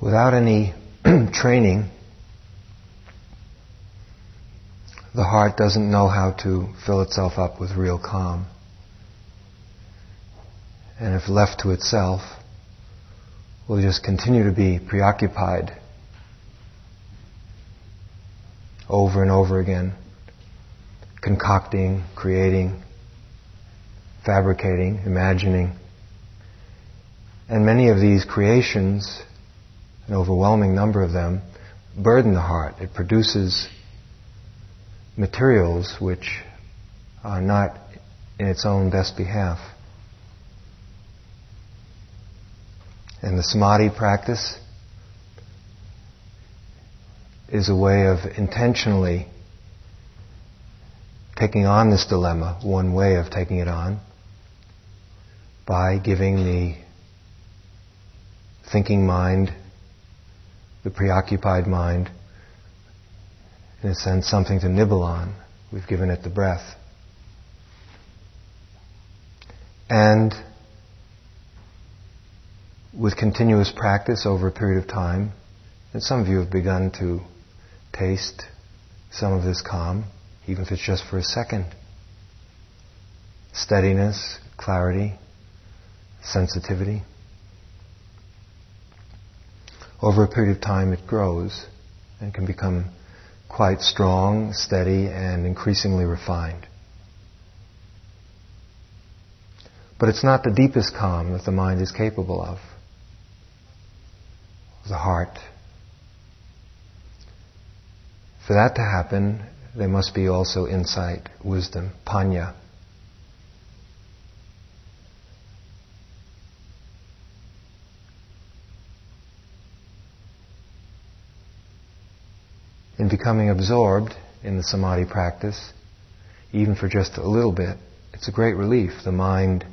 Without any training, the heart doesn't know how to fill itself up with real calm. And if left to itself, will just continue to be preoccupied over and over again, concocting, creating, fabricating, imagining. And many of these creations, an overwhelming number of them, burden the heart. It produces materials which are not in its own best behalf. And the samadhi practice is a way of intentionally taking on this dilemma, one way of taking it on, by giving the thinking mind, the preoccupied mind, in a sense, something to nibble on. We've given it the breath. And with continuous practice over a period of time, and some of you have begun to taste some of this calm, even if it's just for a second. Steadiness, clarity, sensitivity. Over a period of time, it grows and can become quite strong, steady, and increasingly refined. But it's not the deepest calm that the mind is capable of. The heart. For that to happen, there must be also insight, wisdom, panya. Becoming absorbed in the samadhi practice, even for just a little bit, it's a great relief. The mind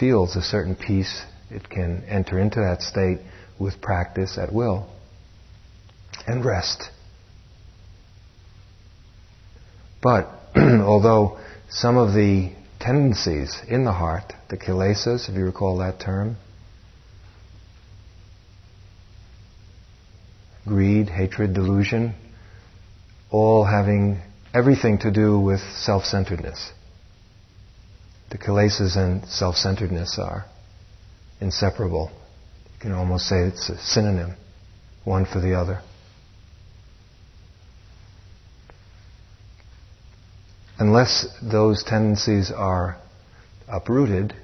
feels a certain peace. It can enter into that state with practice at will and rest. But although some of the tendencies in the heart, the kilesas, if you recall that term, greed, hatred, delusion, all having everything to do with self-centeredness. The kilesas and self-centeredness are inseparable. You can almost say it's a synonym, one for the other. Unless those tendencies are uprooted,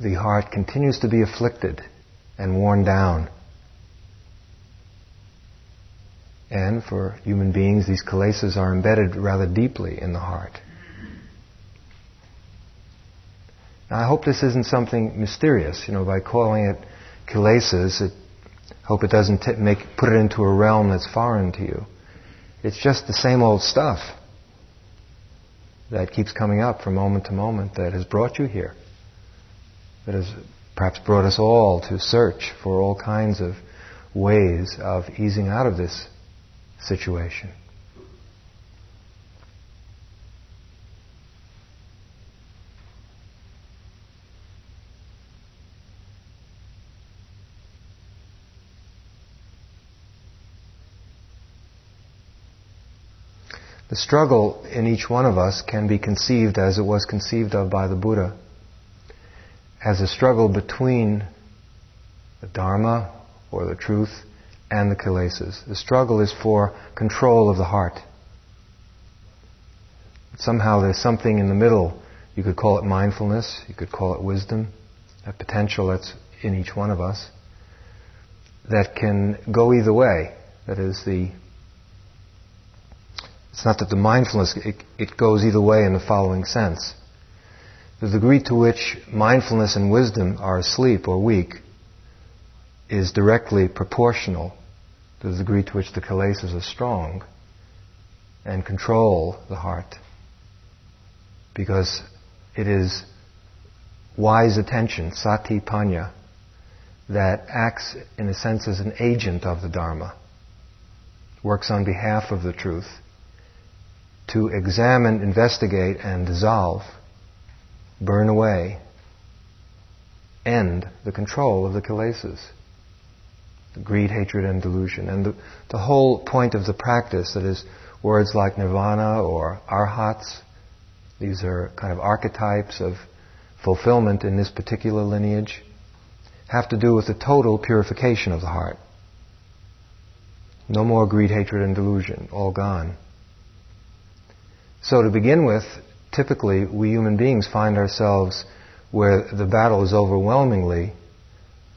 the heart continues to be afflicted and worn down. And for human beings, these kilesas are embedded rather deeply in the heart. Now, I hope this isn't something mysterious. You know, by calling it kilesas, it, hope it doesn't t- make put it into a realm that's foreign to you. It's just the same old stuff that keeps coming up from moment to moment that has brought you here, that has perhaps brought us all to search for all kinds of ways of easing out of this situation. The struggle in each one of us can be conceived as it was conceived of by the Buddha as a struggle between the Dharma or the truth and the kilesas. The struggle is for control of the heart. Somehow there's something in the middle. You could call it mindfulness, you could call it wisdom, a potential that's in each one of us that can go either way. That is the it's not that the mindfulness, it, it goes either way in the following sense. The degree to which mindfulness and wisdom are asleep or weak is directly proportional to the degree to which the kilesas are strong and control the heart. Because it is wise attention, sati panya, that acts in a sense as an agent of the Dharma, works on behalf of the truth to examine, investigate, and dissolve, burn away end the control of the kilesas. The greed, hatred, and delusion. And the, the whole point of the practice, that is, words like nirvana or arhats, these are kind of archetypes of fulfillment in this particular lineage, have to do with the total purification of the heart. No more greed, hatred, and delusion, all gone. So to begin with, typically we human beings find ourselves where the battle is overwhelmingly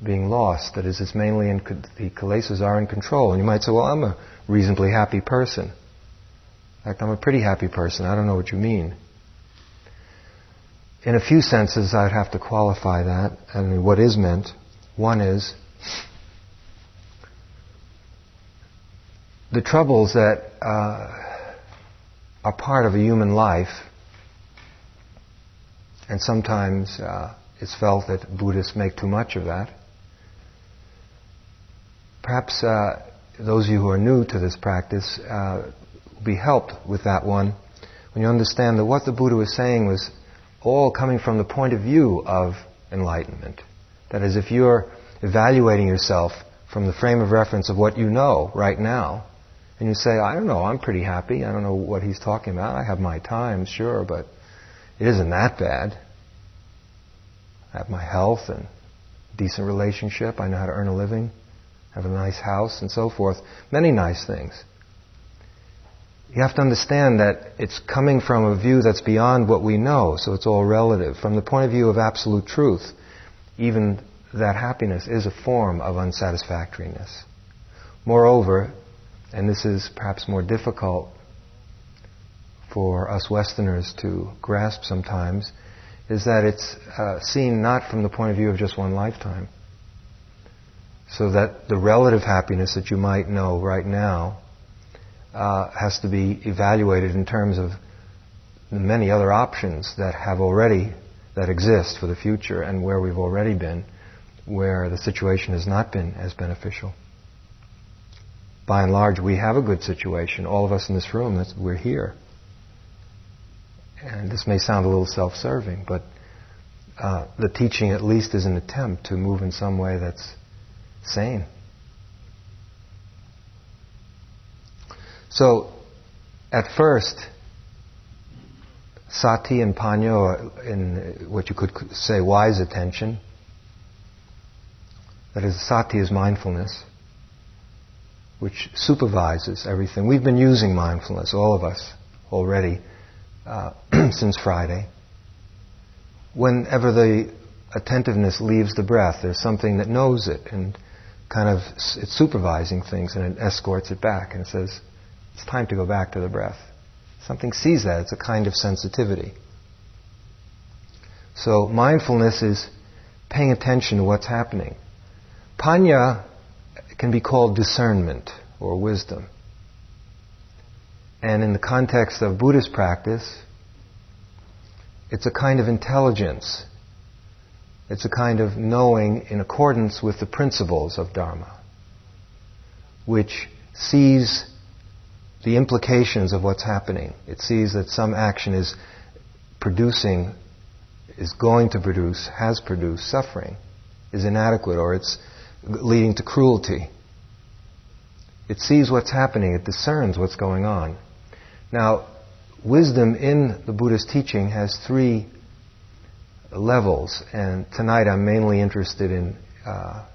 being lost. That is, it's mainly in, the kilesas are in control. And you might say, well, I'm a reasonably happy person. In fact, I'm a pretty happy person. I don't know what you mean. In a few senses, I'd have to qualify that and what is meant. One is the troubles that uh, are part of a human life, and sometimes uh, it's felt that Buddhists make too much of that. Perhaps uh, those of you who are new to this practice uh, will be helped with that one when you understand that what the Buddha was saying was all coming from the point of view of enlightenment. That is, if you're evaluating yourself from the frame of reference of what you know right now, and you say, I don't know, I'm pretty happy. I don't know what he's talking about. I have my times, sure, but it isn't that bad. I have my health and decent relationship. I know how to earn a living, have a nice house, and so forth. Many nice things. You have to understand that it's coming from a view that's beyond what we know, so it's all relative. From the point of view of absolute truth, even that happiness is a form of unsatisfactoriness. Moreover, and this is perhaps more difficult for us Westerners to grasp sometimes, is that it's uh, seen not from the point of view of just one lifetime. So that the relative happiness that you might know right now uh, has to be evaluated in terms of the many other options that have already that exist for the future and where we've already been, where the situation has not been as beneficial by and large, we have a good situation. All of us in this room, we're here. And this may sound a little self serving, but uh, the teaching at least is an attempt to move in some way that's sane. So, at first, sati and panyo, are in what you could say wise attention, that is, sati is mindfulness which supervises everything. We've been using mindfulness, all of us, already uh, since Friday. Whenever the attentiveness leaves the breath, there's something that knows it and kind of it's supervising things and it escorts it back and says, it's time to go back to the breath. Something sees that. It's a kind of sensitivity. So mindfulness is paying attention to what's happening. Panya can be called discernment or wisdom. And in the context of Buddhist practice, it's a kind of intelligence. It's a kind of knowing in accordance with the principles of Dharma, which sees the implications of what's happening. It sees that some action is producing, is going to produce, has produced suffering, is inadequate, or it's leading to cruelty. It sees what's happening, it discerns what's going on. Now, wisdom in the Buddhist teaching has three levels, and tonight I'm mainly interested in uh,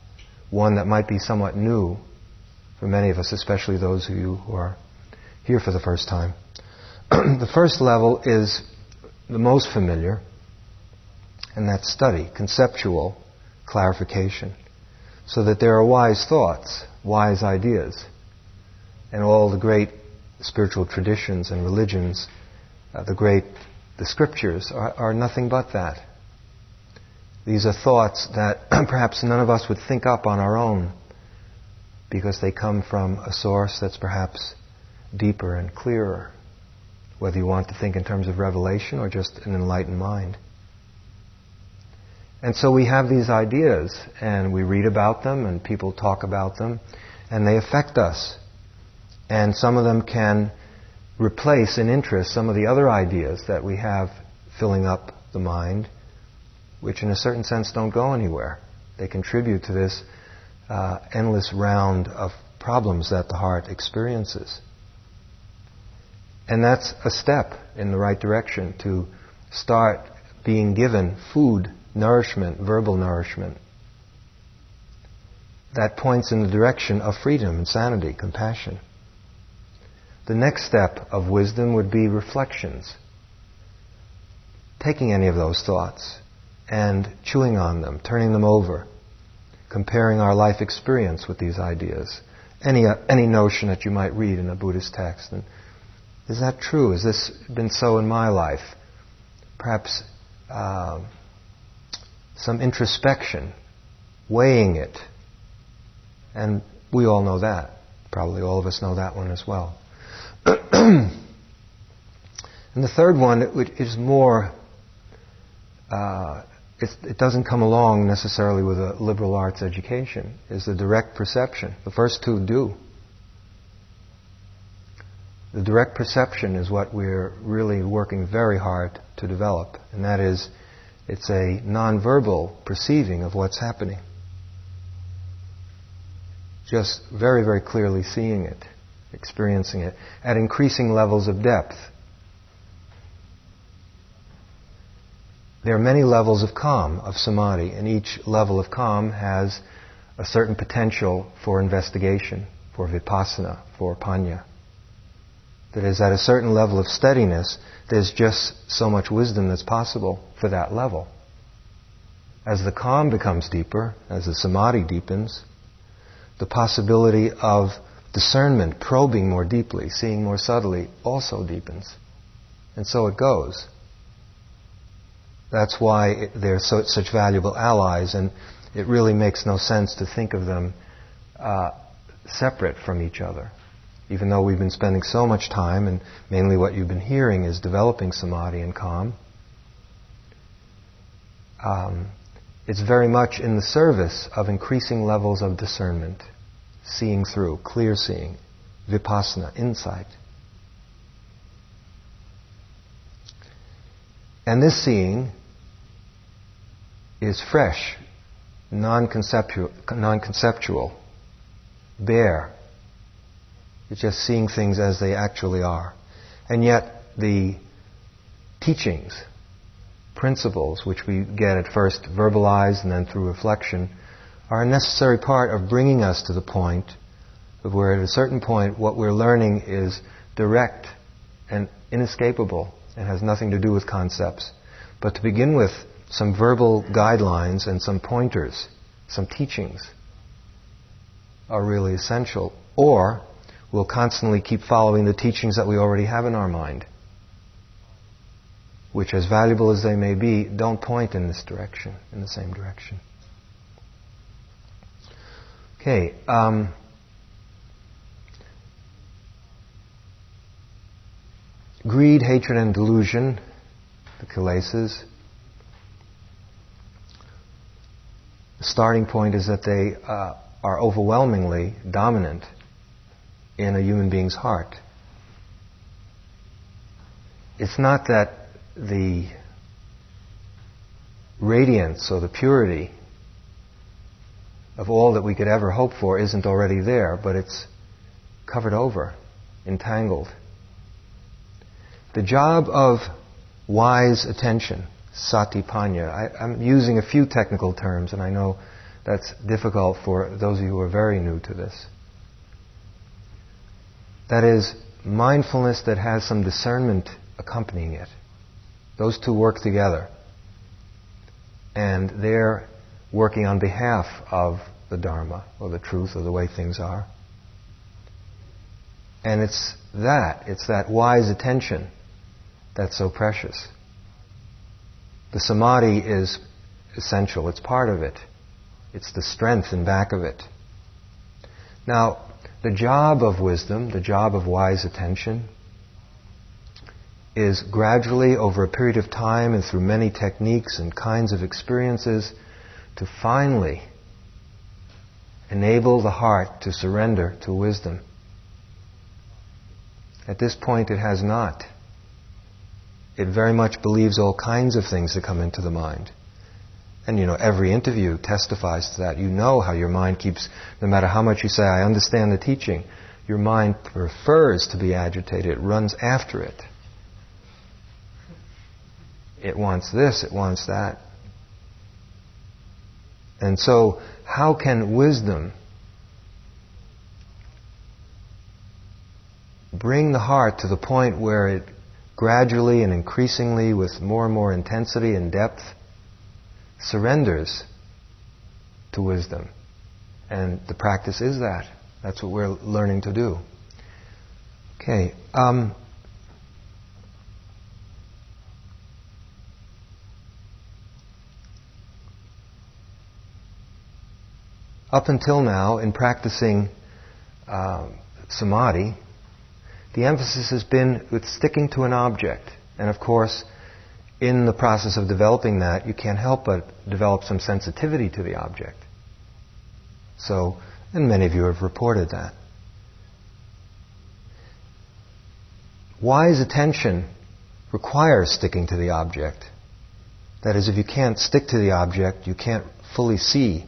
one that might be somewhat new for many of us, especially those of you who are here for the first time. the first level is the most familiar, and that's study, conceptual clarification so that there are wise thoughts, wise ideas. And all the great spiritual traditions and religions, uh, the great, the scriptures are, are nothing but that. These are thoughts that perhaps none of us would think up on our own because they come from a source that's perhaps deeper and clearer, whether you want to think in terms of revelation or just an enlightened mind. And so we have these ideas, and we read about them, and people talk about them, and they affect us. And some of them can replace in interest some of the other ideas that we have filling up the mind, which in a certain sense don't go anywhere. They contribute to this uh, endless round of problems that the heart experiences. And that's a step in the right direction to start being given food, nourishment, verbal nourishment. That points in the direction of freedom and sanity, compassion. The next step of wisdom would be reflections. Taking any of those thoughts and chewing on them, turning them over, comparing our life experience with these ideas. Any, uh, any notion that you might read in a Buddhist text. And is that true? Has this been so in my life? Perhaps uh, some introspection, weighing it. And we all know that. Probably all of us know that one as well. and the third one which is more, uh, it doesn't come along necessarily with a liberal arts education, is the direct perception. The first two do. The direct perception is what we're really working very hard to develop, and that is it's a nonverbal perceiving of what's happening. Just very, very clearly seeing it experiencing it at increasing levels of depth. There are many levels of calm, of samadhi, and each level of calm has a certain potential for investigation, for vipassana, for panya. That is, at a certain level of steadiness, there's just so much wisdom that's possible for that level. As the calm becomes deeper, as the samadhi deepens, the possibility of discernment, probing more deeply, seeing more subtly, also deepens. And so it goes. That's why they're so, such valuable allies, and it really makes no sense to think of them uh, separate from each other. Even though we've been spending so much time, and mainly what you've been hearing is developing samadhi and calm, um, it's very much in the service of increasing levels of discernment seeing through, clear seeing, vipassana, insight. And this seeing is fresh, non-conceptual, non-conceptual, bare. It's just seeing things as they actually are. And yet the teachings, principles, which we get at first verbalized and then through reflection, are a necessary part of bringing us to the point of where at a certain point what we're learning is direct and inescapable and has nothing to do with concepts. But to begin with, some verbal guidelines and some pointers, some teachings are really essential. Or we'll constantly keep following the teachings that we already have in our mind, which, as valuable as they may be, don't point in this direction, in the same direction. Okay. Um, greed, hatred, and delusion, the kilesas. The starting point is that they uh, are overwhelmingly dominant in a human being's heart. It's not that the radiance or the purity of all that we could ever hope for isn't already there, but it's covered over, entangled. The job of wise attention, satipanya, I, am using a few technical terms, and I know that's difficult for those of you who are very new to this. That is, mindfulness that has some discernment accompanying it. Those two work together. And they're working on behalf of the Dharma or the truth or the way things are. And it's that, it's that wise attention that's so precious. The samadhi is essential, it's part of it. It's the strength in back of it. Now, the job of wisdom, the job of wise attention, is gradually, over a period of time and through many techniques and kinds of experiences, to finally enable the heart to surrender to wisdom. At this point, it has not. It very much believes all kinds of things that come into the mind. And you know, every interview testifies to that. You know how your mind keeps, no matter how much you say, I understand the teaching, your mind prefers to be agitated. It runs after it. It wants this, it wants that. And so, how can wisdom bring the heart to the point where it gradually and increasingly, with more and more intensity and depth, surrenders to wisdom? And the practice is that. That's what we're learning to do. Okay. Um, up until now, in practicing uh, samadhi, the emphasis has been with sticking to an object. And of course, in the process of developing that, you can't help but develop some sensitivity to the object. So, and many of you have reported that. Wise attention requires sticking to the object. That is, if you can't stick to the object, you can't fully see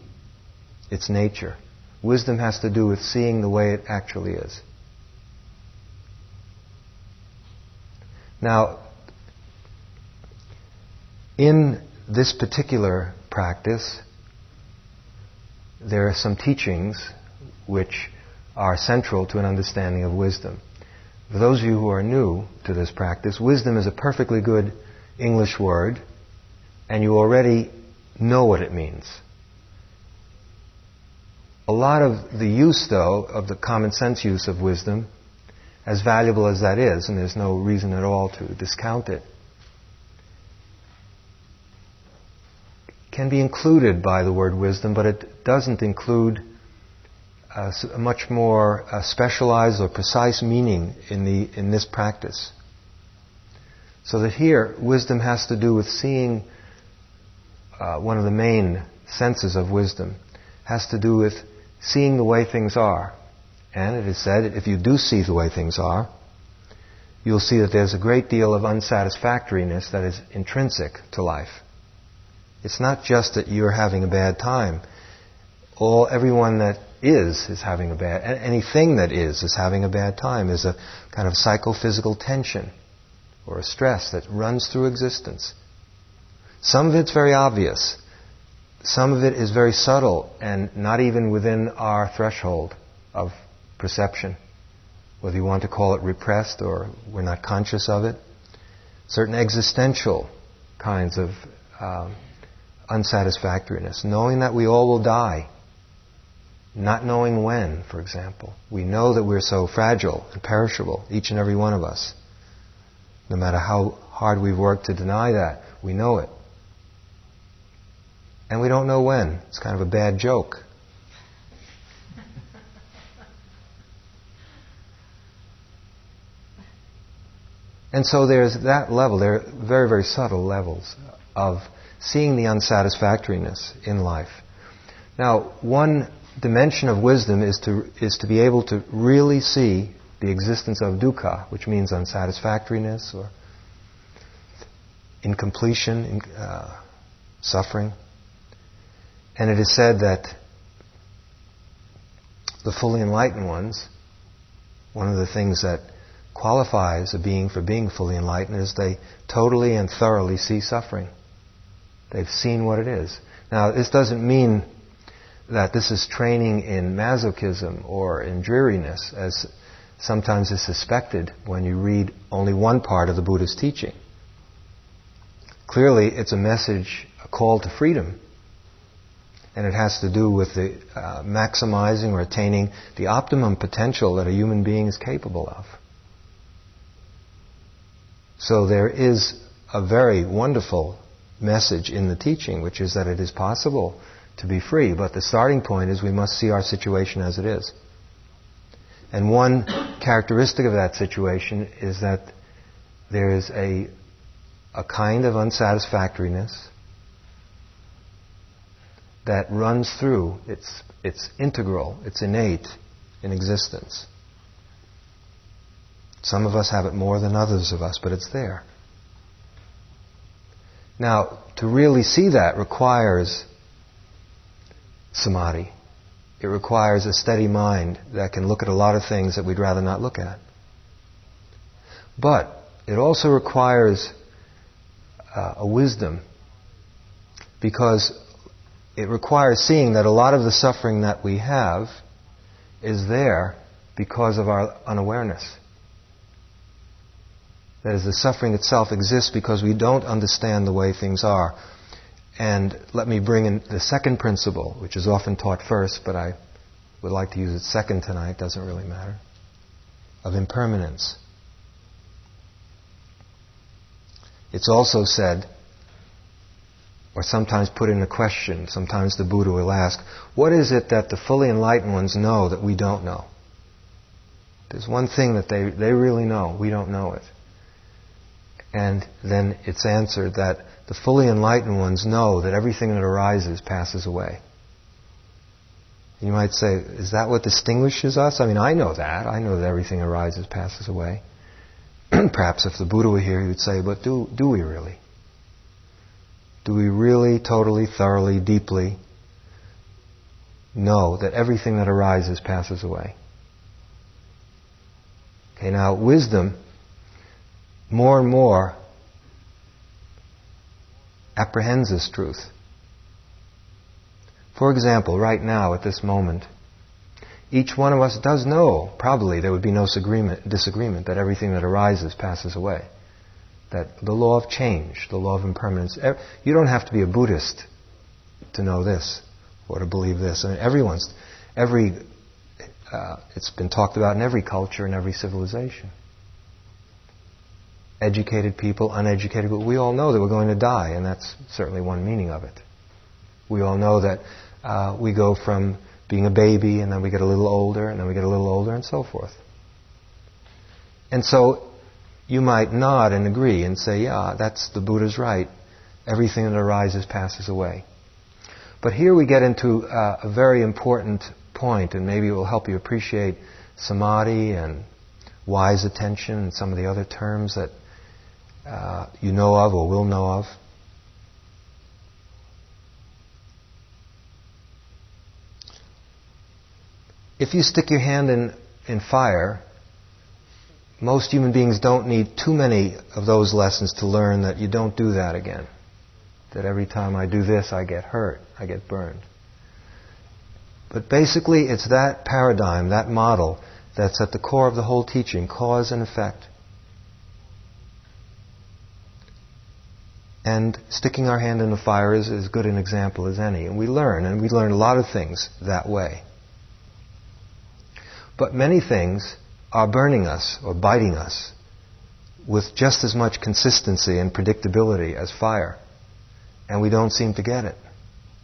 its nature. Wisdom has to do with seeing the way it actually is. Now, in this particular practice, there are some teachings which are central to an understanding of wisdom. For those of you who are new to this practice, wisdom is a perfectly good English word, and you already know what it means. A lot of the use, though, of the common sense use of wisdom, as valuable as that is, and there's no reason at all to discount it, can be included by the word wisdom, but it doesn't include a, a much more uh, specialized or precise meaning in, the, in this practice. So that here, wisdom has to do with seeing uh, one of the main senses of wisdom, has to do with seeing the way things are. And it is said if you do see the way things are, you'll see that there's a great deal of unsatisfactoriness that is intrinsic to life. It's not just that you're having a bad time. All everyone that is is having a bad anything that is is having a bad time is a kind of psychophysical tension or a stress that runs through existence. Some of it's very obvious. Some of it is very subtle and not even within our threshold of perception. Whether you want to call it repressed or we're not conscious of it. Certain existential kinds of um, unsatisfactoriness. Knowing that we all will die. Not knowing when, for example. We know that we're so fragile and perishable, each and every one of us. No matter how hard we've worked to deny that, we know it. And we don't know when. It's kind of a bad joke. And so there's that level. There are very, very subtle levels of seeing the unsatisfactoriness in life. Now, one dimension of wisdom is to, is to be able to really see the existence of dukkha, which means unsatisfactoriness or incompletion, in, uh, suffering. And it is said that the fully enlightened ones, one of the things that qualifies a being for being fully enlightened is they totally and thoroughly see suffering. They've seen what it is. Now, this doesn't mean that this is training in masochism or in dreariness, as sometimes is suspected when you read only one part of the Buddha's teaching. Clearly, it's a message, a call to freedom and it has to do with the uh, maximizing or attaining the optimum potential that a human being is capable of. So there is a very wonderful message in the teaching, which is that it is possible to be free, but the starting point is we must see our situation as it is. And one characteristic of that situation is that there is a, a kind of unsatisfactoriness that runs through, it's, it's integral, it's innate in existence. Some of us have it more than others of us, but it's there. Now, to really see that requires samadhi. It requires a steady mind that can look at a lot of things that we'd rather not look at. But it also requires uh, a wisdom because it requires seeing that a lot of the suffering that we have is there because of our unawareness. That is, the suffering itself exists because we don't understand the way things are. And let me bring in the second principle, which is often taught first, but I would like to use it second tonight, doesn't really matter, of impermanence. It's also said, or sometimes put in a question, sometimes the Buddha will ask, what is it that the fully enlightened ones know that we don't know? There's one thing that they, they really know, we don't know it. And then it's answered that the fully enlightened ones know that everything that arises passes away. You might say, is that what distinguishes us? I mean, I know that. I know that everything arises, passes away. Perhaps if the Buddha were here, he would say, but do, do we really? Do we really, totally, thoroughly, deeply know that everything that arises passes away? Okay, now wisdom, more and more, apprehends this truth. For example, right now, at this moment, each one of us does know, probably there would be no disagreement, that everything that arises passes away. That the law of change, the law of impermanence, you don't have to be a Buddhist to know this or to believe this. I mean, everyone's, every, uh, it's been talked about in every culture and every civilization. Educated people, uneducated people, we all know that we're going to die, and that's certainly one meaning of it. We all know that uh, we go from being a baby, and then we get a little older, and then we get a little older, and so forth. And so you might nod and agree and say, yeah, that's the Buddha's right. Everything that arises passes away. But here we get into uh, a very important point, and maybe it will help you appreciate samadhi and wise attention and some of the other terms that uh, you know of or will know of. If you stick your hand in, in fire, most human beings don't need too many of those lessons to learn that you don't do that again. That every time I do this, I get hurt, I get burned. But basically, it's that paradigm, that model, that's at the core of the whole teaching cause and effect. And sticking our hand in the fire is as good an example as any. And we learn, and we learn a lot of things that way. But many things are burning us or biting us with just as much consistency and predictability as fire. And we don't seem to get it.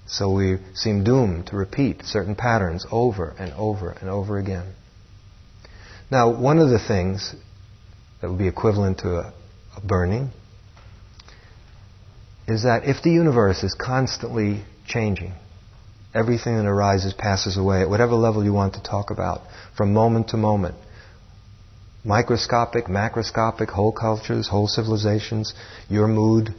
So we seem doomed to repeat certain patterns over and over and over again. Now, one of the things that would be equivalent to a, a burning is that if the universe is constantly changing, Everything that arises passes away at whatever level you want to talk about, from moment to moment. Microscopic, macroscopic, whole cultures, whole civilizations, your mood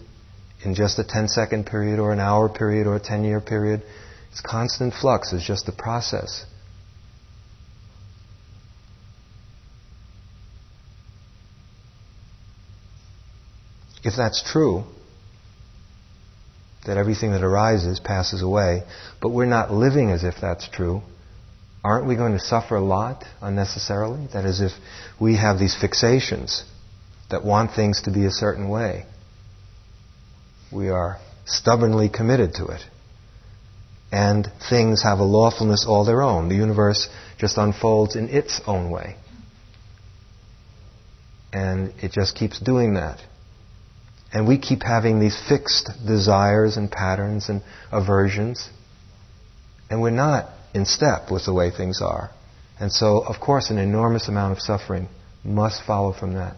in just a 10 second period or an hour period or a 10 year period. It's constant flux, it's just a process. If that's true, that everything that arises passes away, but we're not living as if that's true, aren't we going to suffer a lot unnecessarily? That is, if we have these fixations that want things to be a certain way, we are stubbornly committed to it. And things have a lawfulness all their own. The universe just unfolds in its own way. And it just keeps doing that. And we keep having these fixed desires and patterns and aversions. And we're not in step with the way things are. And so, of course, an enormous amount of suffering must follow from that.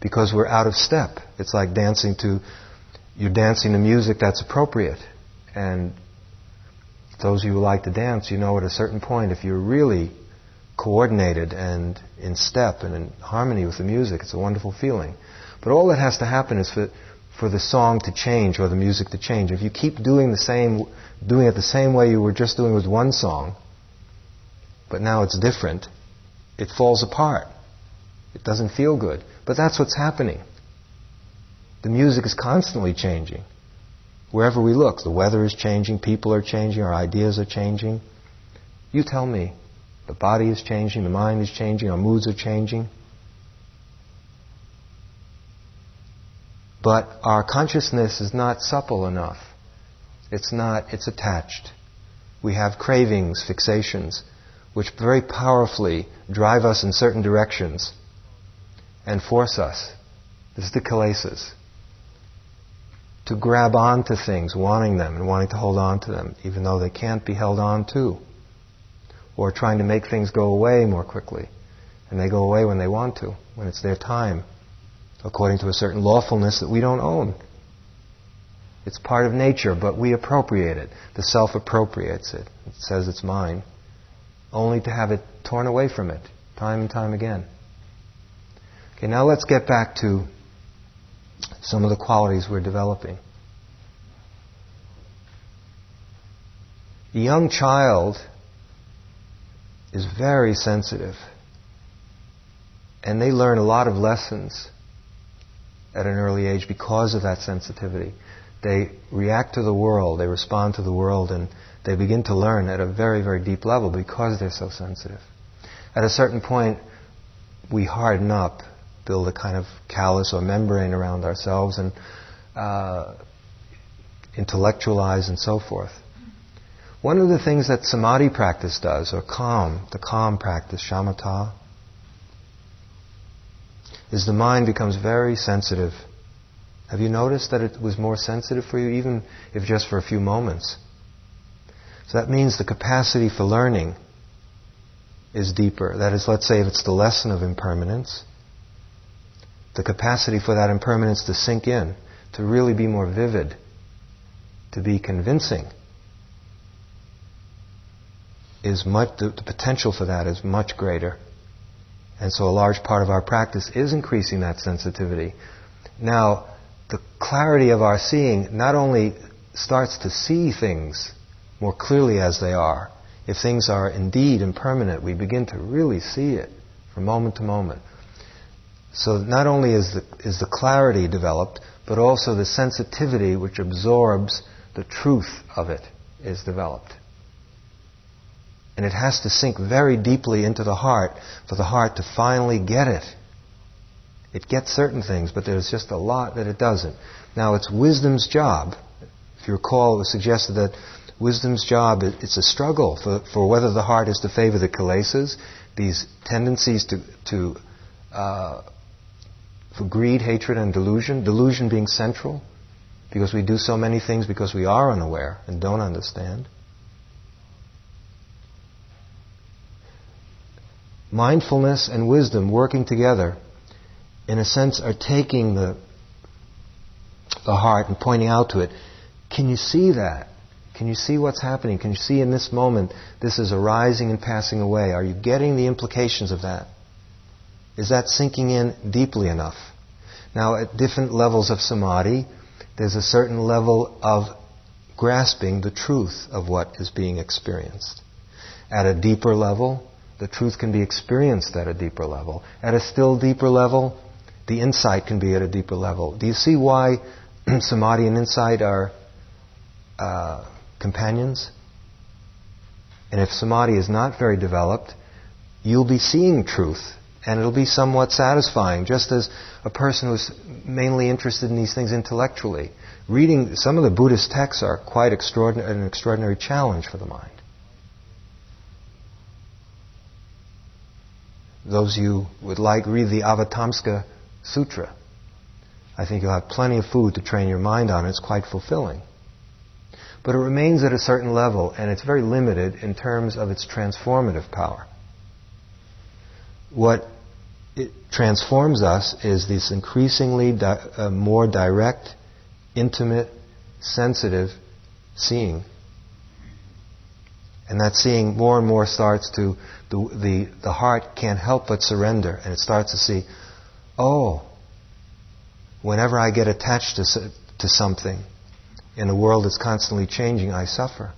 Because we're out of step. It's like dancing to, you're dancing to music that's appropriate. And those of you who like to dance, you know at a certain point, if you're really coordinated and in step and in harmony with the music, it's a wonderful feeling. But all that has to happen is for for the song to change or the music to change. If you keep doing the same, doing it the same way you were just doing with one song, but now it's different, it falls apart. It doesn't feel good. But that's what's happening. The music is constantly changing. Wherever we look, the weather is changing, people are changing, our ideas are changing. You tell me. The body is changing, the mind is changing, our moods are changing. But our consciousness is not supple enough. It's not, it's attached. We have cravings, fixations, which very powerfully drive us in certain directions and force us. This is the kilesas. To grab onto things, wanting them and wanting to hold on to them, even though they can't be held on to. Or trying to make things go away more quickly. And they go away when they want to, when it's their time according to a certain lawfulness that we don't own. It's part of nature, but we appropriate it. The self appropriates it. It says it's mine, only to have it torn away from it time and time again. Okay, now let's get back to some of the qualities we're developing. The young child is very sensitive, and they learn a lot of lessons at an early age because of that sensitivity. They react to the world, they respond to the world, and they begin to learn at a very, very deep level because they're so sensitive. At a certain point, we harden up, build a kind of callus or membrane around ourselves, and uh, intellectualize and so forth. One of the things that samadhi practice does, or calm, the calm practice, shamatha, is the mind becomes very sensitive. Have you noticed that it was more sensitive for you, even if just for a few moments? So that means the capacity for learning is deeper. That is, let's say if it's the lesson of impermanence, the capacity for that impermanence to sink in, to really be more vivid, to be convincing, is much, the, the potential for that is much greater. And so a large part of our practice is increasing that sensitivity. Now, the clarity of our seeing not only starts to see things more clearly as they are, if things are indeed impermanent, we begin to really see it from moment to moment. So not only is the, is the clarity developed, but also the sensitivity which absorbs the truth of it is developed. And it has to sink very deeply into the heart for the heart to finally get it. It gets certain things, but there's just a lot that it doesn't. Now, it's wisdom's job. If you recall, it was suggested that wisdom's job, it's a struggle for, for whether the heart is to favor the kilesas, these tendencies to, to uh, for greed, hatred, and delusion. Delusion being central, because we do so many things because we are unaware and don't understand. Mindfulness and wisdom working together, in a sense, are taking the, the heart and pointing out to it. Can you see that? Can you see what's happening? Can you see in this moment this is arising and passing away? Are you getting the implications of that? Is that sinking in deeply enough? Now, at different levels of samadhi, there's a certain level of grasping the truth of what is being experienced. At a deeper level, the truth can be experienced at a deeper level. At a still deeper level, the insight can be at a deeper level. Do you see why samadhi and insight are uh, companions? And if samadhi is not very developed, you'll be seeing truth and it'll be somewhat satisfying, just as a person who's mainly interested in these things intellectually. Reading some of the Buddhist texts are quite extraordinary, an extraordinary challenge for the mind. Those of you would like, read the Avatamsaka Sutra. I think you'll have plenty of food to train your mind on. It's quite fulfilling. But it remains at a certain level, and it's very limited in terms of its transformative power. What it transforms us is this increasingly di- uh, more direct, intimate, sensitive seeing and that seeing more and more starts to, the, the, the heart can't help but surrender, and it starts to see, oh, whenever I get attached to, to something in a world that's constantly changing, I suffer.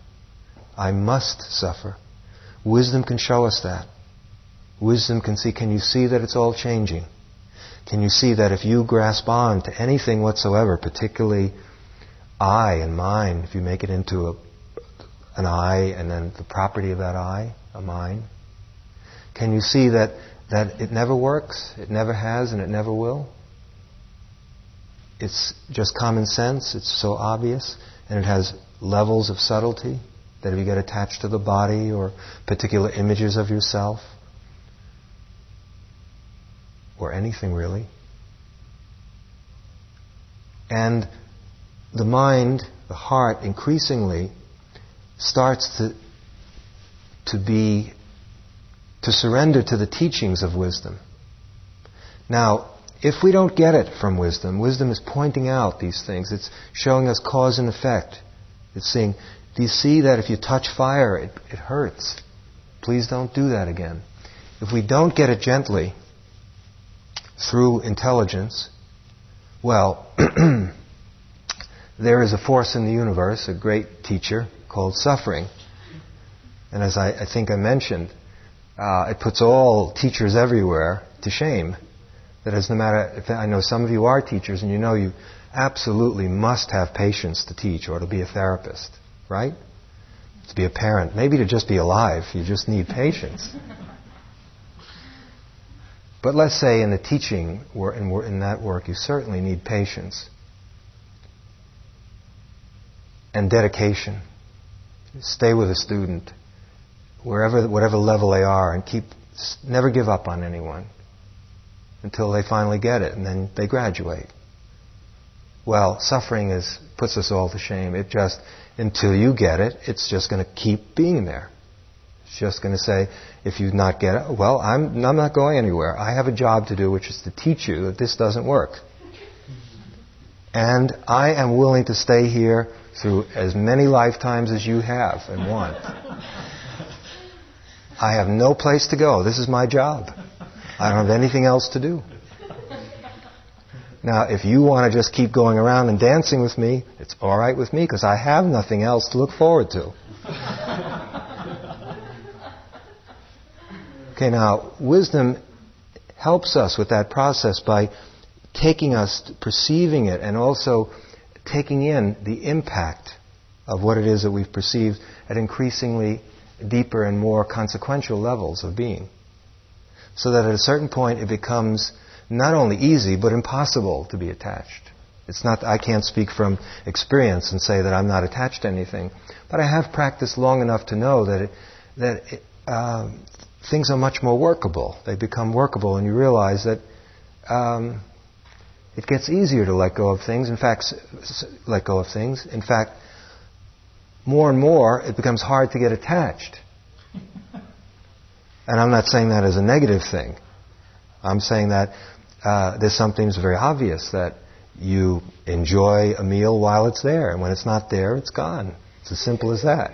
I must suffer. Wisdom can show us that. Wisdom can see, can you see that it's all changing? Can you see that if you grasp on to anything whatsoever, particularly I and mine, if you make it into a, an I and then the property of that I, a mine, can you see that, that it never works, it never has, and it never will? It's just common sense, it's so obvious, and it has levels of subtlety that if you get attached to the body or particular images of yourself, or anything really. And the mind, the heart, increasingly starts to, to be, to surrender to the teachings of wisdom. Now, if we don't get it from wisdom, wisdom is pointing out these things. It's showing us cause and effect. It's saying, do you see that if you touch fire, it, it hurts? Please don't do that again. If we don't get it gently, through intelligence, well, there is a force in the universe, a great teacher called suffering. And as I, I think I mentioned, uh, it puts all teachers everywhere to shame. That That is, no matter, if I know some of you are teachers and you know you absolutely must have patience to teach or to be a therapist, right? To be a parent, maybe to just be alive, you just need patience. But let's say in the teaching, work, in that work, you certainly need patience and dedication. Stay with a student, wherever, whatever level they are, and keep, never give up on anyone until they finally get it, and then they graduate. Well, suffering is, puts us all to shame. It just, until you get it, it's just going to keep being there. It's just going to say, if you not get it, well, I'm, I'm not going anywhere. I have a job to do, which is to teach you that this doesn't work. And I am willing to stay here through as many lifetimes as you have and want. I have no place to go. This is my job. I don't have anything else to do. Now, if you want to just keep going around and dancing with me, it's all right with me because I have nothing else to look forward to. Okay, now, wisdom helps us with that process by taking us, perceiving it, and also taking in the impact of what it is that we've perceived at increasingly deeper and more consequential levels of being. So that at a certain point it becomes not only easy, but impossible to be attached. It's not, I can't speak from experience and say that I'm not attached to anything, but I have practiced long enough to know that it, that it, uh, things are much more workable. They become workable, and you realize that um, it gets easier to let go of things. In fact, let go of things. In fact, more and more, it becomes hard to get attached. And I'm not saying that as a negative thing. I'm saying that uh, there's something that's very obvious that you enjoy a meal while it's there, and when it's not there, it's gone. It's as simple as that.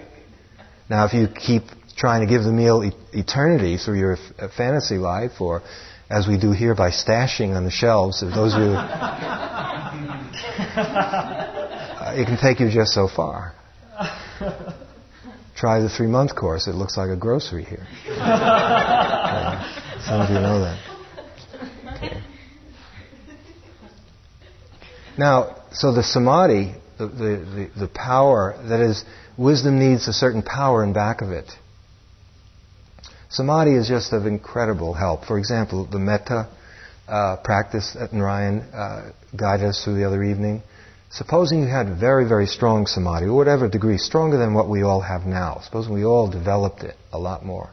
Now, if you keep trying to give the meal e- eternity through your f- uh, fantasy life, or as we do here by stashing on the shelves. If those of you, uh, it can take you just so far. Try the three-month course. It looks like a grocery here. Uh, some of you know that. Okay. Now, so the samadhi, the, the, the, the power, that is, wisdom needs a certain power in back of it. Samadhi is just of incredible help. For example, the metta uh, practice that Narayan uh, guided us through the other evening. Supposing you had very, very strong samadhi, or whatever degree, stronger than what we all have now. Supposing we all developed it a lot more.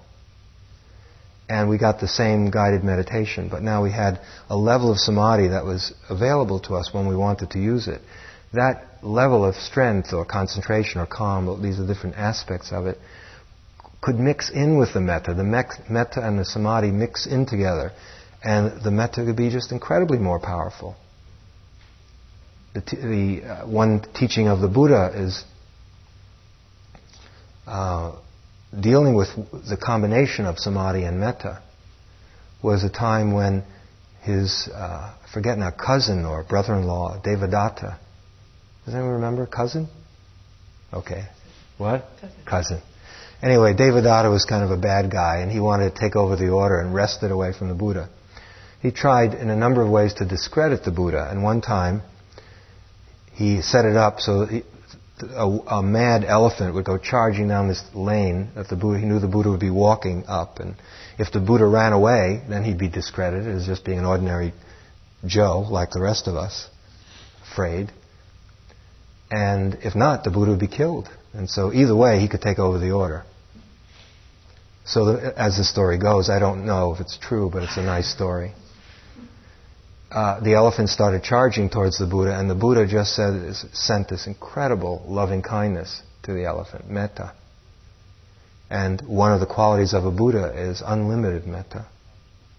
And we got the same guided meditation, but now we had a level of samadhi that was available to us when we wanted to use it. That level of strength or concentration or calm, these are different aspects of it, could mix in with the metta. The metta and the samadhi mix in together, and the metta could be just incredibly more powerful. The, t- the uh, one teaching of the Buddha is uh, dealing with the combination of samadhi and metta. Was a time when his, uh, I forget now, cousin or brother-in-law, Devadatta. Does anyone remember cousin? Okay. What? Cousin. cousin. Anyway, Devadatta was kind of a bad guy, and he wanted to take over the order and wrest it away from the Buddha. He tried in a number of ways to discredit the Buddha, and one time he set it up so he, a, a, mad elephant would go charging down this lane that the Buddha, he knew the Buddha would be walking up, and if the Buddha ran away, then he'd be discredited as just being an ordinary Joe, like the rest of us, afraid. And if not, the Buddha would be killed. And so either way, he could take over the order. So the, as the story goes, I don't know if it's true, but it's a nice story. Uh, the elephant started charging towards the Buddha, and the Buddha just said, sent this incredible loving kindness to the elephant, metta. And one of the qualities of a Buddha is unlimited metta.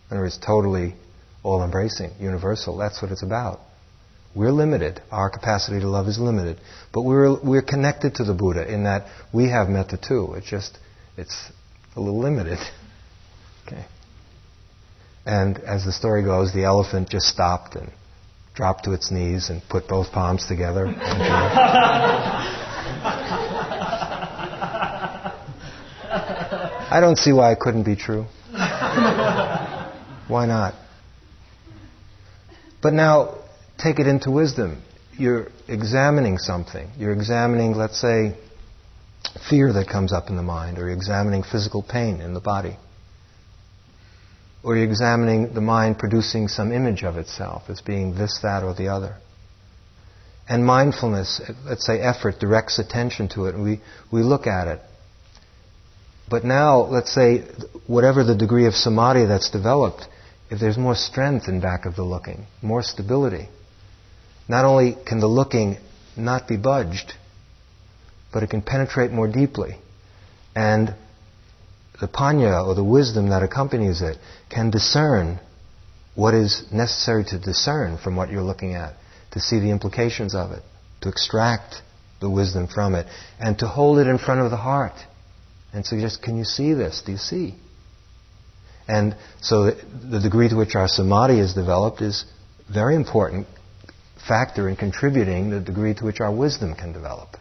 Other words, totally all embracing, universal. That's what it's about. We're limited. Our capacity to love is limited. But we're, we're connected to the Buddha in that we have metta too. It's just, it's a little limited. Okay. And as the story goes, the elephant just stopped and dropped to its knees and put both palms together. Uh, I don't see why it couldn't be true. why not? But now, take it into wisdom. You're examining something. You're examining, let's say, fear that comes up in the mind, or you're examining physical pain in the body. Or you're examining the mind producing some image of itself as being this, that, or the other. And mindfulness, let's say effort, directs attention to it, and we, we look at it. But now, let's say, whatever the degree of samadhi that's developed, if there's more strength in back of the looking, more stability, not only can the looking not be budged, but it can penetrate more deeply. And the panya, or the wisdom that accompanies it, can discern what is necessary to discern from what you're looking at, to see the implications of it, to extract the wisdom from it, and to hold it in front of the heart and suggest, can you see this? Do you see? And so the degree to which our samadhi is developed is very important factor in contributing the degree to which our wisdom can develop.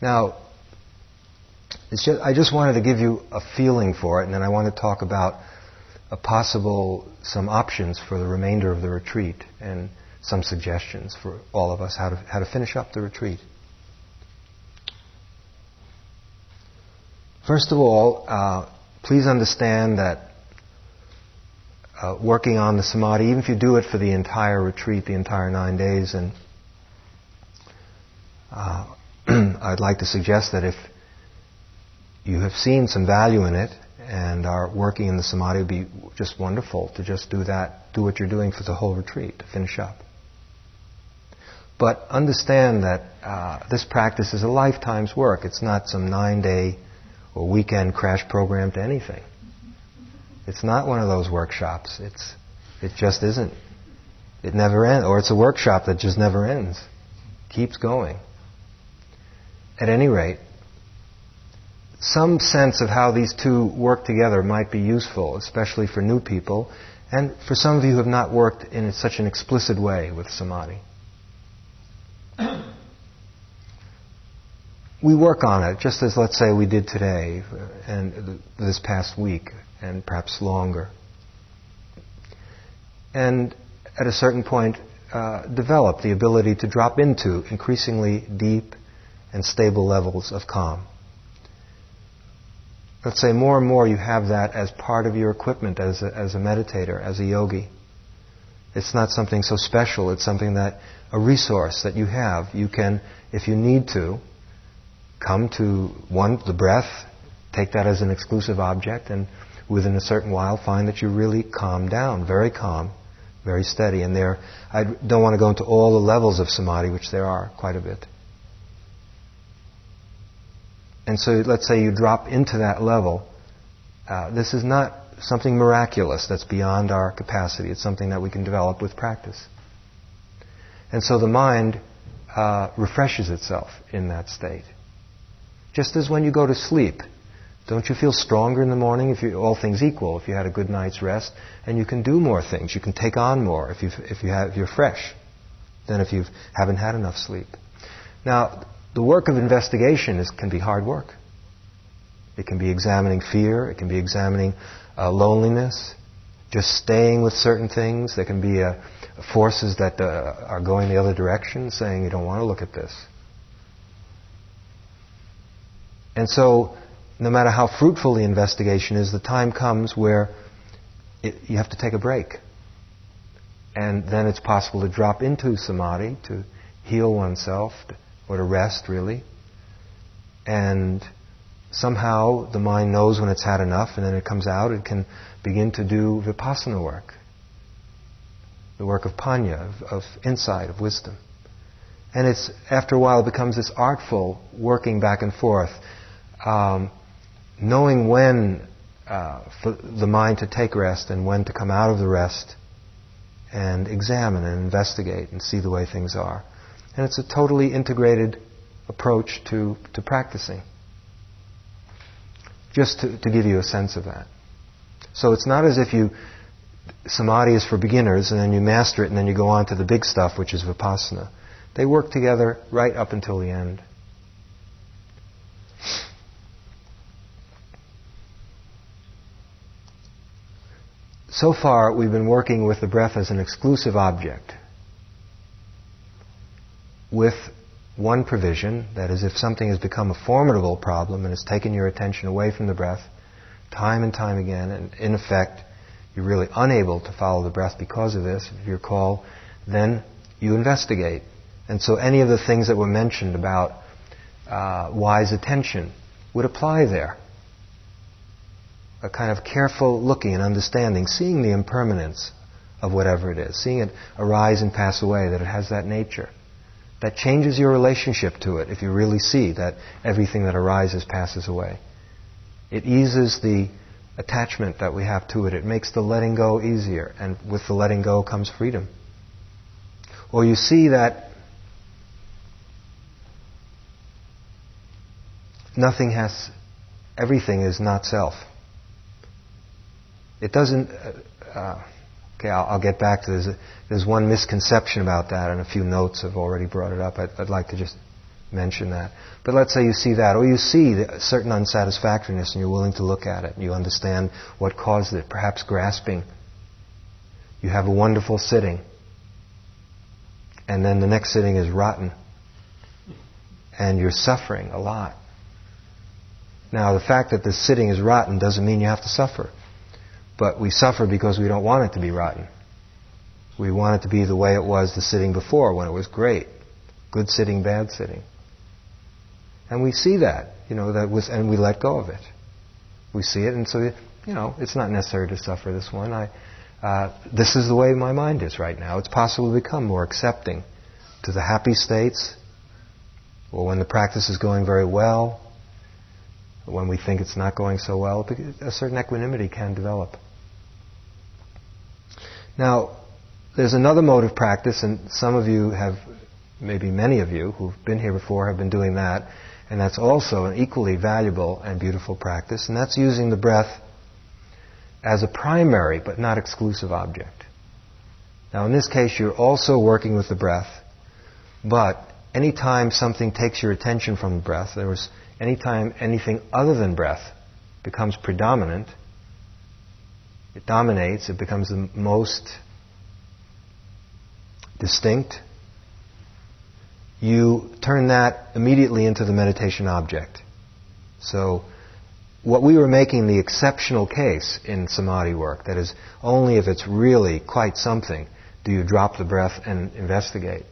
Now, just, I just wanted to give you a feeling for it, and then I want to talk about a possible some options for the remainder of the retreat and some suggestions for all of us how to how to finish up the retreat. First of all, uh, please understand that uh, working on the samadhi, even if you do it for the entire retreat, the entire nine days, and uh, I'd like to suggest that if you have seen some value in it and are working in the samadhi, it would be just wonderful to just do that, do what you're doing for the whole retreat, to finish up. But understand that uh, this practice is a lifetime's work. It's not some nine day or weekend crash program to anything. It's not one of those workshops. It's, it just isn't. It never ends. Or it's a workshop that just never ends. Keeps going. At any rate, some sense of how these two work together might be useful, especially for new people, and for some of you who have not worked in such an explicit way with samadhi. we work on it, just as let's say we did today and this past week, and perhaps longer. And at a certain point, uh, develop the ability to drop into increasingly deep and stable levels of calm. Let's say more and more you have that as part of your equipment as a, as a meditator, as a yogi. It's not something so special, it's something that, a resource that you have. You can, if you need to, come to one, the breath, take that as an exclusive object, and within a certain while find that you really calm down, very calm, very steady. And there, I don't want to go into all the levels of samadhi, which there are quite a bit. And so let's say you drop into that level. Uh, this is not something miraculous that's beyond our capacity. It's something that we can develop with practice. And so the mind uh, refreshes itself in that state. Just as when you go to sleep, Don't you feel stronger in the morning if you, all things equal, if you had a good night's rest? And you can do more things. You can take on more if, you if, you have, if you're fresh than if you haven't had enough sleep. Now, the work of investigation is, can be hard work. It can be examining fear. It can be examining uh, loneliness. Just staying with certain things. There can be uh, forces that uh, are going the other direction, saying you don't want to look at this. And so, no matter how fruitful the investigation is, the time comes where it, you have to take a break. And then it's possible to drop into samadhi, to heal oneself, or to rest, really. And somehow the mind knows when it's had enough, and then it comes out, it can begin to do vipassana work. The work of panya, of, of insight, of wisdom. And it's, after a while, it becomes this artful working back and forth um, knowing when uh, for the mind to take rest and when to come out of the rest and examine and investigate and see the way things are. And it's a totally integrated approach to, to practicing. Just to, to give you a sense of that. So it's not as if you, samadhi is for beginners and then you master it and then you go on to the big stuff, which is vipassana. They work together right up until the end. So far, we've been working with the breath as an exclusive object. With one provision, that is, if something has become a formidable problem and has taken your attention away from the breath time and time again, and in effect, you're really unable to follow the breath because of this, if you recall, then you investigate. And so any of the things that were mentioned about uh, wise attention would apply there a kind of careful looking and understanding, seeing the impermanence of whatever it is, seeing it arise and pass away, that it has that nature. That changes your relationship to it if you really see that everything that arises passes away. It eases the attachment that we have to it. It makes the letting go easier, and with the letting go comes freedom. Or you see that nothing has, everything is not self. It doesn't. Uh, uh, okay, I'll, I'll, get back to this. There's one misconception about that, and a few notes have already brought it up. I'd, I'd like to just mention that. But let's say you see that, or you see a certain unsatisfactoriness, and you're willing to look at it, and you understand what caused it, perhaps grasping. You have a wonderful sitting, and then the next sitting is rotten, and you're suffering a lot. Now, the fact that the sitting is rotten doesn't mean you have to suffer. But we suffer because we don't want it to be rotten. We want it to be the way it was the sitting before when it was great. Good sitting, bad sitting. And we see that, you know, that was, and we let go of it. We see it, and so, you know, it's not necessary to suffer this one. I, uh, this is the way my mind is right now. It's possible to become more accepting to the happy states, or when the practice is going very well, when we think it's not going so well, a certain equanimity can develop. Now, there's another mode of practice, and some of you have, maybe many of you who've been here before have been doing that, and that's also an equally valuable and beautiful practice, and that's using the breath as a primary but not exclusive object. Now, in this case, you're also working with the breath, but anytime something takes your attention from the breath, there was anytime anything other than breath becomes predominant, it dominates, it becomes the most distinct. You turn that immediately into the meditation object. So, what we were making the exceptional case in samadhi work, that is, only if it's really quite something do you drop the breath and investigate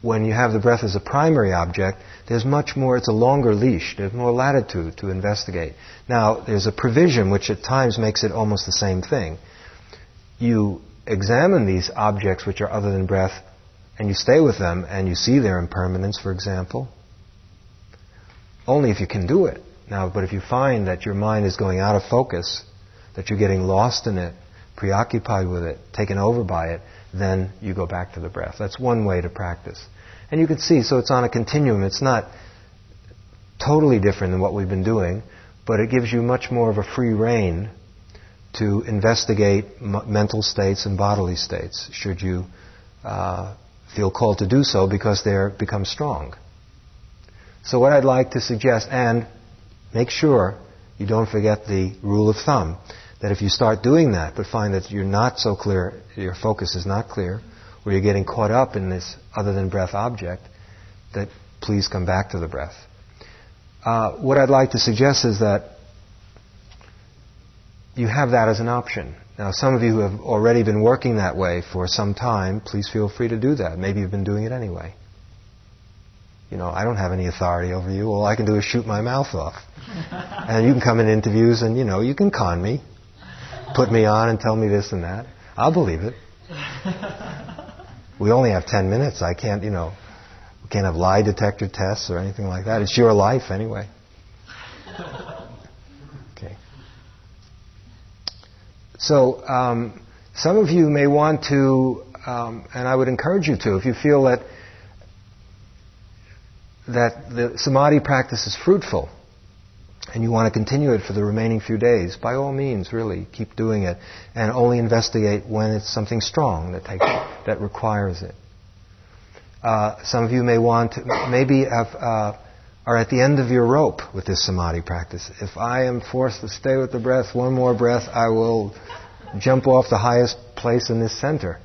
when you have the breath as a primary object, there's much more, it's a longer leash, there's more latitude to investigate. Now, there's a provision which at times makes it almost the same thing. You examine these objects which are other than breath, and you stay with them, and you see their impermanence, for example, only if you can do it. Now, but if you find that your mind is going out of focus, that you're getting lost in it, preoccupied with it, taken over by it, then you go back to the breath. That's one way to practice. And you can see, so it's on a continuum. It's not totally different than what we've been doing, but it gives you much more of a free rein to investigate m- mental states and bodily states, should you uh, feel called to do so because they become strong. So what I'd like to suggest, and make sure you don't forget the rule of thumb, that if you start doing that, but find that you're not so clear, your focus is not clear, or you're getting caught up in this other than breath object, that please come back to the breath. Uh, what I'd like to suggest is that you have that as an option. Now, some of you who have already been working that way for some time, please feel free to do that. Maybe you've been doing it anyway. You know, I don't have any authority over you. All I can do is shoot my mouth off. and you can come in interviews and, you know, you can con me, put me on and tell me this and that. I'll believe it. We only have 10 minutes. I can't, you know, we can't have lie detector tests or anything like that. It's your life anyway. Okay. So, um, some of you may want to, um, and I would encourage you to, if you feel that that the samadhi practice is fruitful and you want to continue it for the remaining few days, by all means, really keep doing it and only investigate when it's something strong that takes that requires it. Uh, some of you may want to, maybe have, uh, are at the end of your rope with this samadhi practice. If I am forced to stay with the breath one more breath, I will jump off the highest place in this center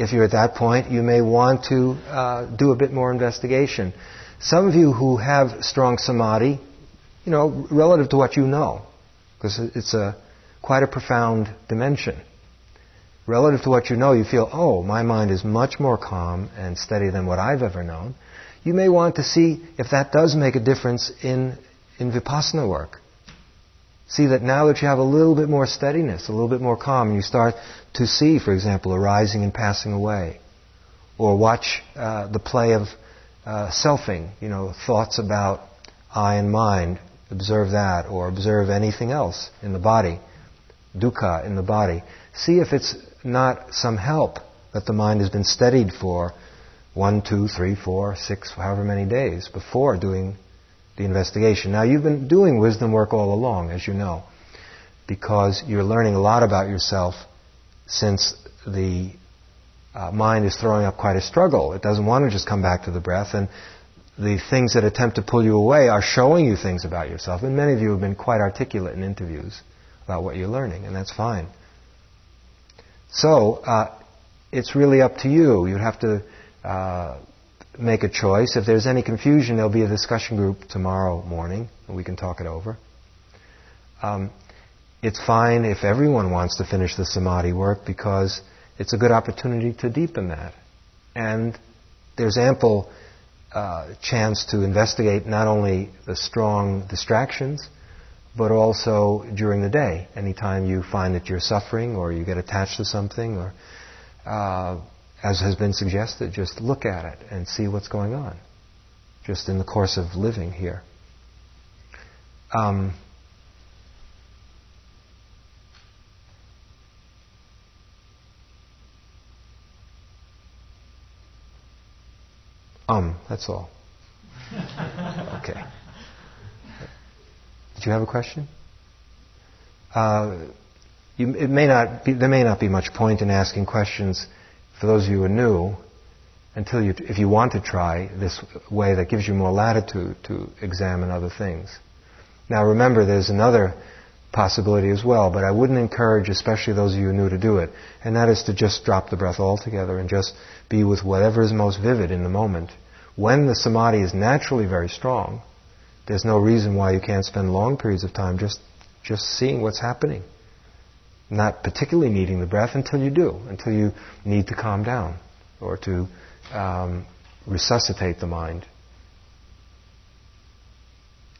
if you're at that point, you may want to uh, do a bit more investigation. Some of you who have strong samadhi, you know, relative to what you know, because it's a quite a profound dimension. Relative to what you know, you feel, oh, my mind is much more calm and steady than what I've ever known. You may want to see if that does make a difference in, in vipassana work. See that now that you have a little bit more steadiness, a little bit more calm, you start to see, for example, arising and passing away. Or watch uh, the play of uh, selfing, you know, thoughts about I and mind. Observe that, or observe anything else in the body, dukkha in the body. See if it's not some help that the mind has been steadied for one, two, three, four, six, however many days before doing the investigation. Now, you've been doing wisdom work all along, as you know, because you're learning a lot about yourself since the uh, mind is throwing up quite a struggle. It doesn't want to just come back to the breath, and the things that attempt to pull you away are showing you things about yourself. And many of you have been quite articulate in interviews about what you're learning, and that's fine. So, uh, it's really up to you. You have to uh, make a choice. If there's any confusion, there'll be a discussion group tomorrow morning, and we can talk it over. Um, it's fine if everyone wants to finish the samadhi work because it's a good opportunity to deepen that. And there's ample uh, chance to investigate not only the strong distractions, but also during the day. Anytime you find that you're suffering or you get attached to something, or uh, as has been suggested, just look at it and see what's going on, just in the course of living here. Um, Um, that's all. Okay. Did you have a question? Uh, you, it may not be, there may not be much point in asking questions for those of you who are new until you, if you want to try this way that gives you more latitude to examine other things. Now remember, there's another possibility as well, but I wouldn't encourage, especially those of you new to do it, and that is to just drop the breath altogether and just be with whatever is most vivid in the moment. When the samadhi is naturally very strong, there's no reason why you can't spend long periods of time just, just seeing what's happening. Not particularly needing the breath until you do, until you need to calm down or to um, resuscitate the mind.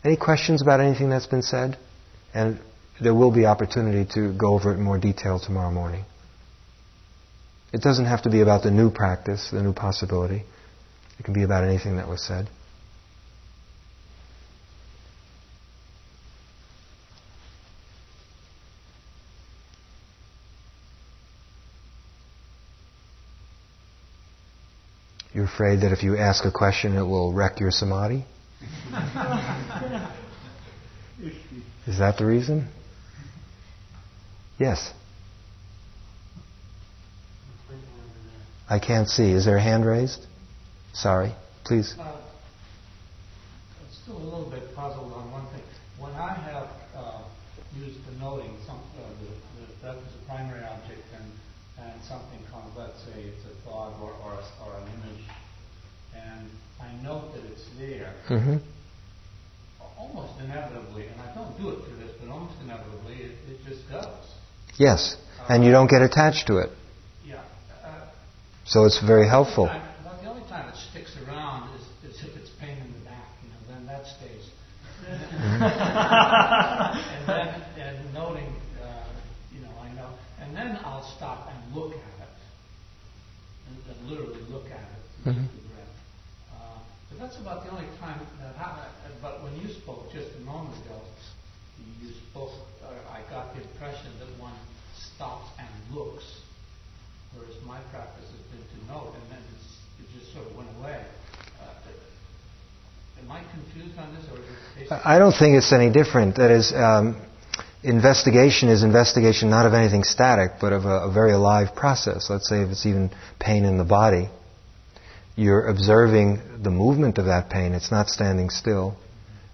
Any questions about anything that's been said? And there will be opportunity to go over it in more detail tomorrow morning. It doesn't have to be about the new practice, the new possibility. It can be about anything that was said. You're afraid that if you ask a question, it will wreck your samadhi? Is that the reason? Yes. I can't see. Is there a hand raised? Sorry. Please. Uh, I'm still a little bit puzzled on one thing. When I have uh, used the noting, some, uh, the, the, that is a primary object, and, and something comes, let's say it's a thought or, or, a, or an image, and I note that it's there. Mm-hmm almost inevitably, and I don't do it for this, but almost inevitably, it, it just goes. Yes, and you don't get attached to it. Yeah. Uh, so it's very helpful. About the only time it sticks around is, is if it's pain in the back, you know, then that stays. Mm-hmm. and then and noting, uh, you know, I know, and then I'll stop and look at it, and, and literally look at it. Mm-hmm that's about the only time that happened. But when you spoke just a moment ago, you spoke, uh, I got the impression that one stops and looks, whereas my practice has been to note, and then it just sort of went away. Uh, am I don't think it's any different. That is, um, investigation is investigation not of anything static, but of a, a very alive process. Let's say if it's even pain in the body you're observing the movement of that pain. It's not standing still.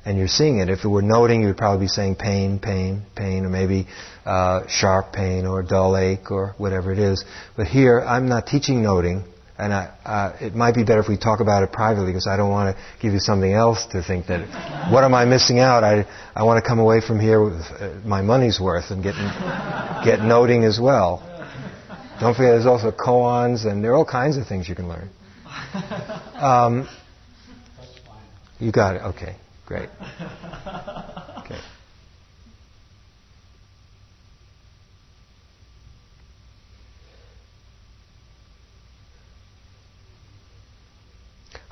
And you're seeing it. If it were noting, you would probably be saying pain, pain, pain, or maybe uh, sharp pain or dull ache or whatever it is. But here, I'm not teaching noting, and I, uh, it might be better if we talk about it privately because I don't want to give you something else to think that, what am I missing out? I, I want to come away from here with uh, my money's worth and get, get noting as well. Don't forget there's also koans and there are all kinds of things you can learn. Um, you got it. Okay, great.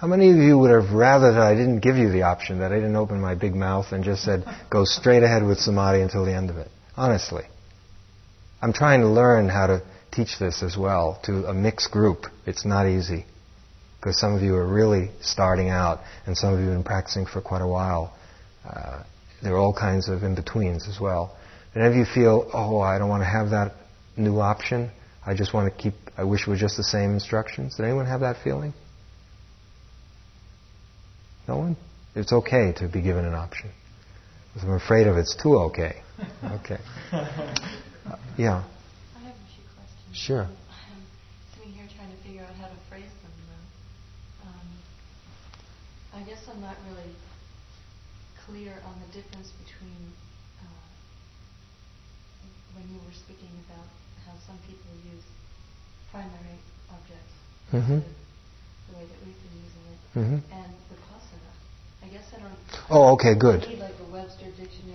How many of you would have rather that I didn't give you the option, that I didn't open my big mouth and just said, go straight ahead with samadhi until the end of it? Honestly. I'm trying to learn how to teach this as well to a mixed group. It's not easy because some of you are really starting out, and some of you have been practicing for quite a while. Uh, there are all kinds of in-betweens as well. And if you feel, oh, I don't want to have that new option, I just want to keep, I wish it was just the same instructions. Did anyone have that feeling? No one? It's okay to be given an option. I'm afraid of it's too okay. Okay. Uh, yeah. I have a few questions. Sure. I'm sitting here trying to figure out how to phrase them. I guess I'm not really clear on the difference between uh, when you were speaking about how some people use primary objects, mm-hmm. the, the, way that we've been using it, mm-hmm. and vipassana. I guess I don't. Oh, okay, good.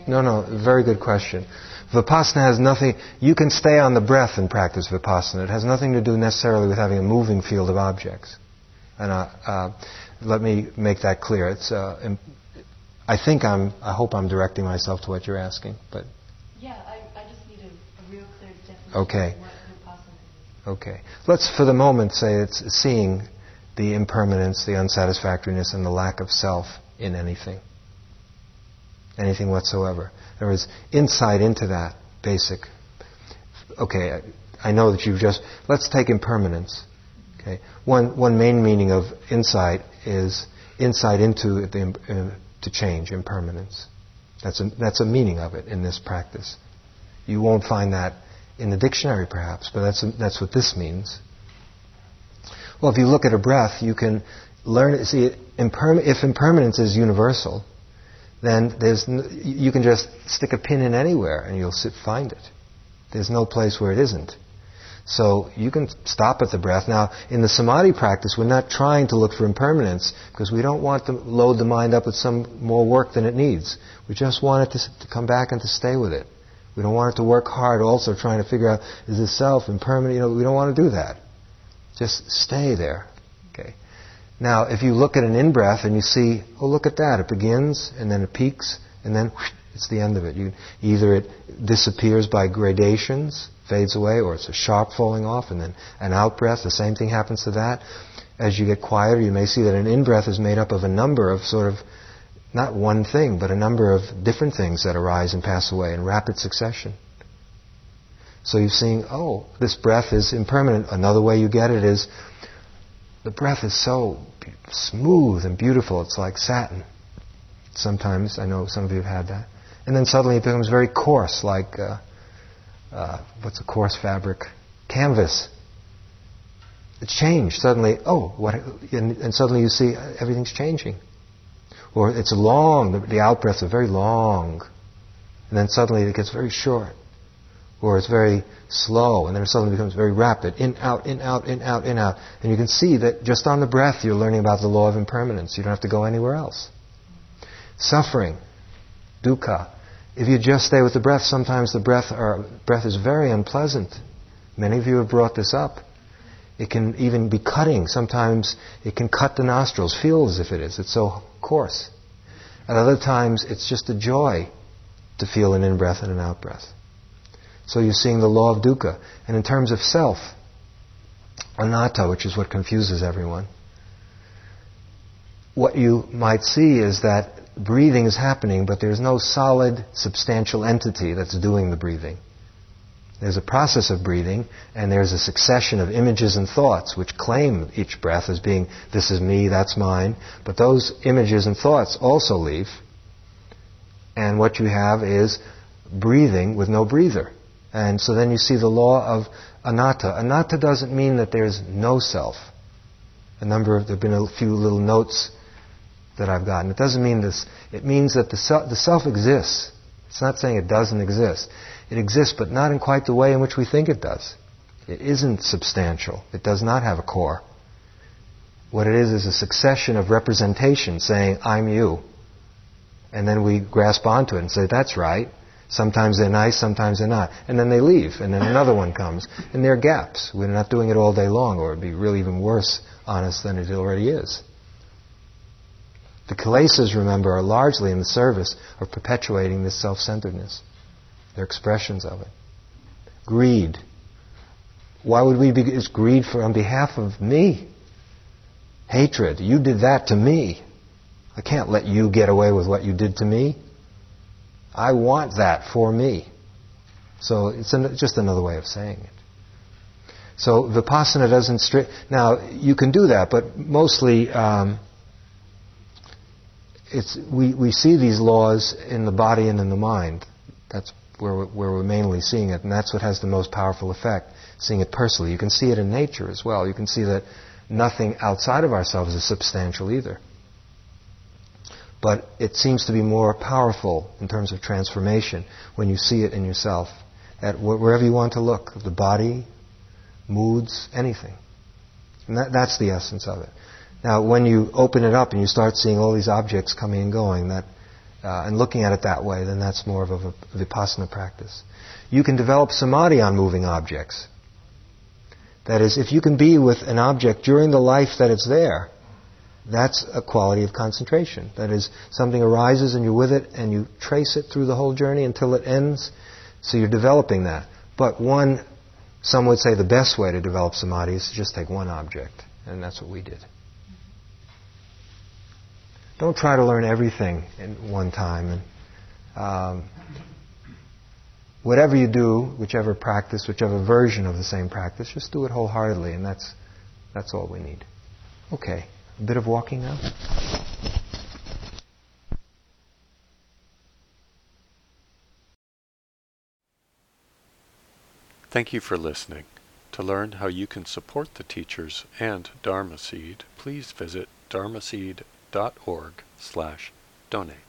No, no, very good question. Vipassana has nothing. You can stay on the breath and practice vipassana. It has nothing to do necessarily with having a moving field of objects. And uh, uh, let me make that clear. It's, uh, I think I'm, I hope I'm directing myself to what you're asking, but. Yeah, I, I just need a, a real clear definition okay. of what Okay. Let's, for the moment, say it's seeing the impermanence, the unsatisfactoriness, and the lack of self in anything. Anything whatsoever. There is insight into that basic. Okay, I, I know that you've just. Let's take impermanence. Okay. One, one main meaning of insight is insight into the, uh, to change, impermanence. That's a, that's a meaning of it in this practice. You won't find that in the dictionary, perhaps, but that's, a, that's what this means. Well, if you look at a breath, you can learn. See, imperm- if impermanence is universal, then there's n- you can just stick a pin in anywhere and you'll sit, find it. There's no place where it isn't. So you can stop at the breath. Now, in the samadhi practice, we're not trying to look for impermanence because we don't want to load the mind up with some more work than it needs. We just want it to, to come back and to stay with it. We don't want it to work hard also trying to figure out, is this self impermanent? You know, we don't want to do that. Just stay there. Now, if you look at an in-breath and you see, oh, look at that. It begins and then it peaks and then whoosh, it's the end of it. You, either it disappears by gradations, fades away, or it's a sharp falling off, and then an out breath, the same thing happens to that. As you get quieter, you may see that an in breath is made up of a number of sort of not one thing, but a number of different things that arise and pass away in rapid succession. So you're seeing, oh, this breath is impermanent. Another way you get it is the breath is so smooth and beautiful, it's like satin. Sometimes, I know some of you have had that. And then suddenly it becomes very coarse, like, uh, uh, what's a coarse fabric? Canvas. It changed. Suddenly, oh, what, and, and suddenly you see everything's changing. Or it's long, the, the out breaths are very long. And then suddenly it gets very short. Or it's very slow, and then it suddenly becomes very rapid. In, out, in, out, in, out, in, out. And you can see that just on the breath you're learning about the law of impermanence. You don't have to go anywhere else. Suffering, dukkha. If you just stay with the breath, sometimes the breath, or breath is very unpleasant. Many of you have brought this up. It can even be cutting. Sometimes it can cut the nostrils, feel as if it is. It's so coarse. At other times, it's just a joy to feel an in breath and an out breath. So you're seeing the law of dukkha. And in terms of self, anatta, which is what confuses everyone, what you might see is that breathing is happening, but there's no solid, substantial entity that's doing the breathing. There's a process of breathing, and there's a succession of images and thoughts which claim each breath as being, this is me, that's mine. But those images and thoughts also leave, and what you have is breathing with no breather. And so then you see the law of anatta. Anatta doesn't mean that there's no self. A number of, there have been a few little notes that I've gotten. It doesn't mean this. It means that the self, the self exists. It's not saying it doesn't exist. It exists, but not in quite the way in which we think it does. It isn't substantial. It does not have a core. What it is is a succession of representations saying, I'm you. And then we grasp onto it and say, that's right. Sometimes they're nice, sometimes they're not. And then they leave, and then another one comes. And there are gaps. We're not doing it all day long, or it would be really even worse on us than it already is. The kilesas, remember, are largely in the service of perpetuating this self centeredness. They're expressions of it. Greed. Why would we be, It's greed for on behalf of me? Hatred. You did that to me. I can't let you get away with what you did to me. I want that for me. So it's an, just another way of saying it. So vipassana doesn't stri- now you can do that, but mostly um, it's we, we see these laws in the body and in the mind. That's where we're, where we're mainly seeing it, and that's what has the most powerful effect. Seeing it personally, you can see it in nature as well. You can see that nothing outside of ourselves is substantial either but it seems to be more powerful in terms of transformation when you see it in yourself. At wherever you want to look the body moods anything. And that, that's the essence of it. Now when you open it up and you start seeing all these objects coming and going that uh, and looking at it that way then that's more of a vipassana practice. You can develop samadhi on moving objects. That is if you can be with an object during the life that it's there that's a quality of concentration. That is, something arises and you're with it and you trace it through the whole journey until it ends. So you're developing that. But one, some would say the best way to develop samadhi is to just take one object. And that's what we did. Don't try to learn everything in one time. And um, whatever you do, whichever practice, whichever version of the same practice, just do it wholeheartedly, and that's that's all we need. Okay. A bit of walking now. Thank you for listening. To learn how you can support the teachers and Dharma Seed, please visit dharmaseed.org slash donate.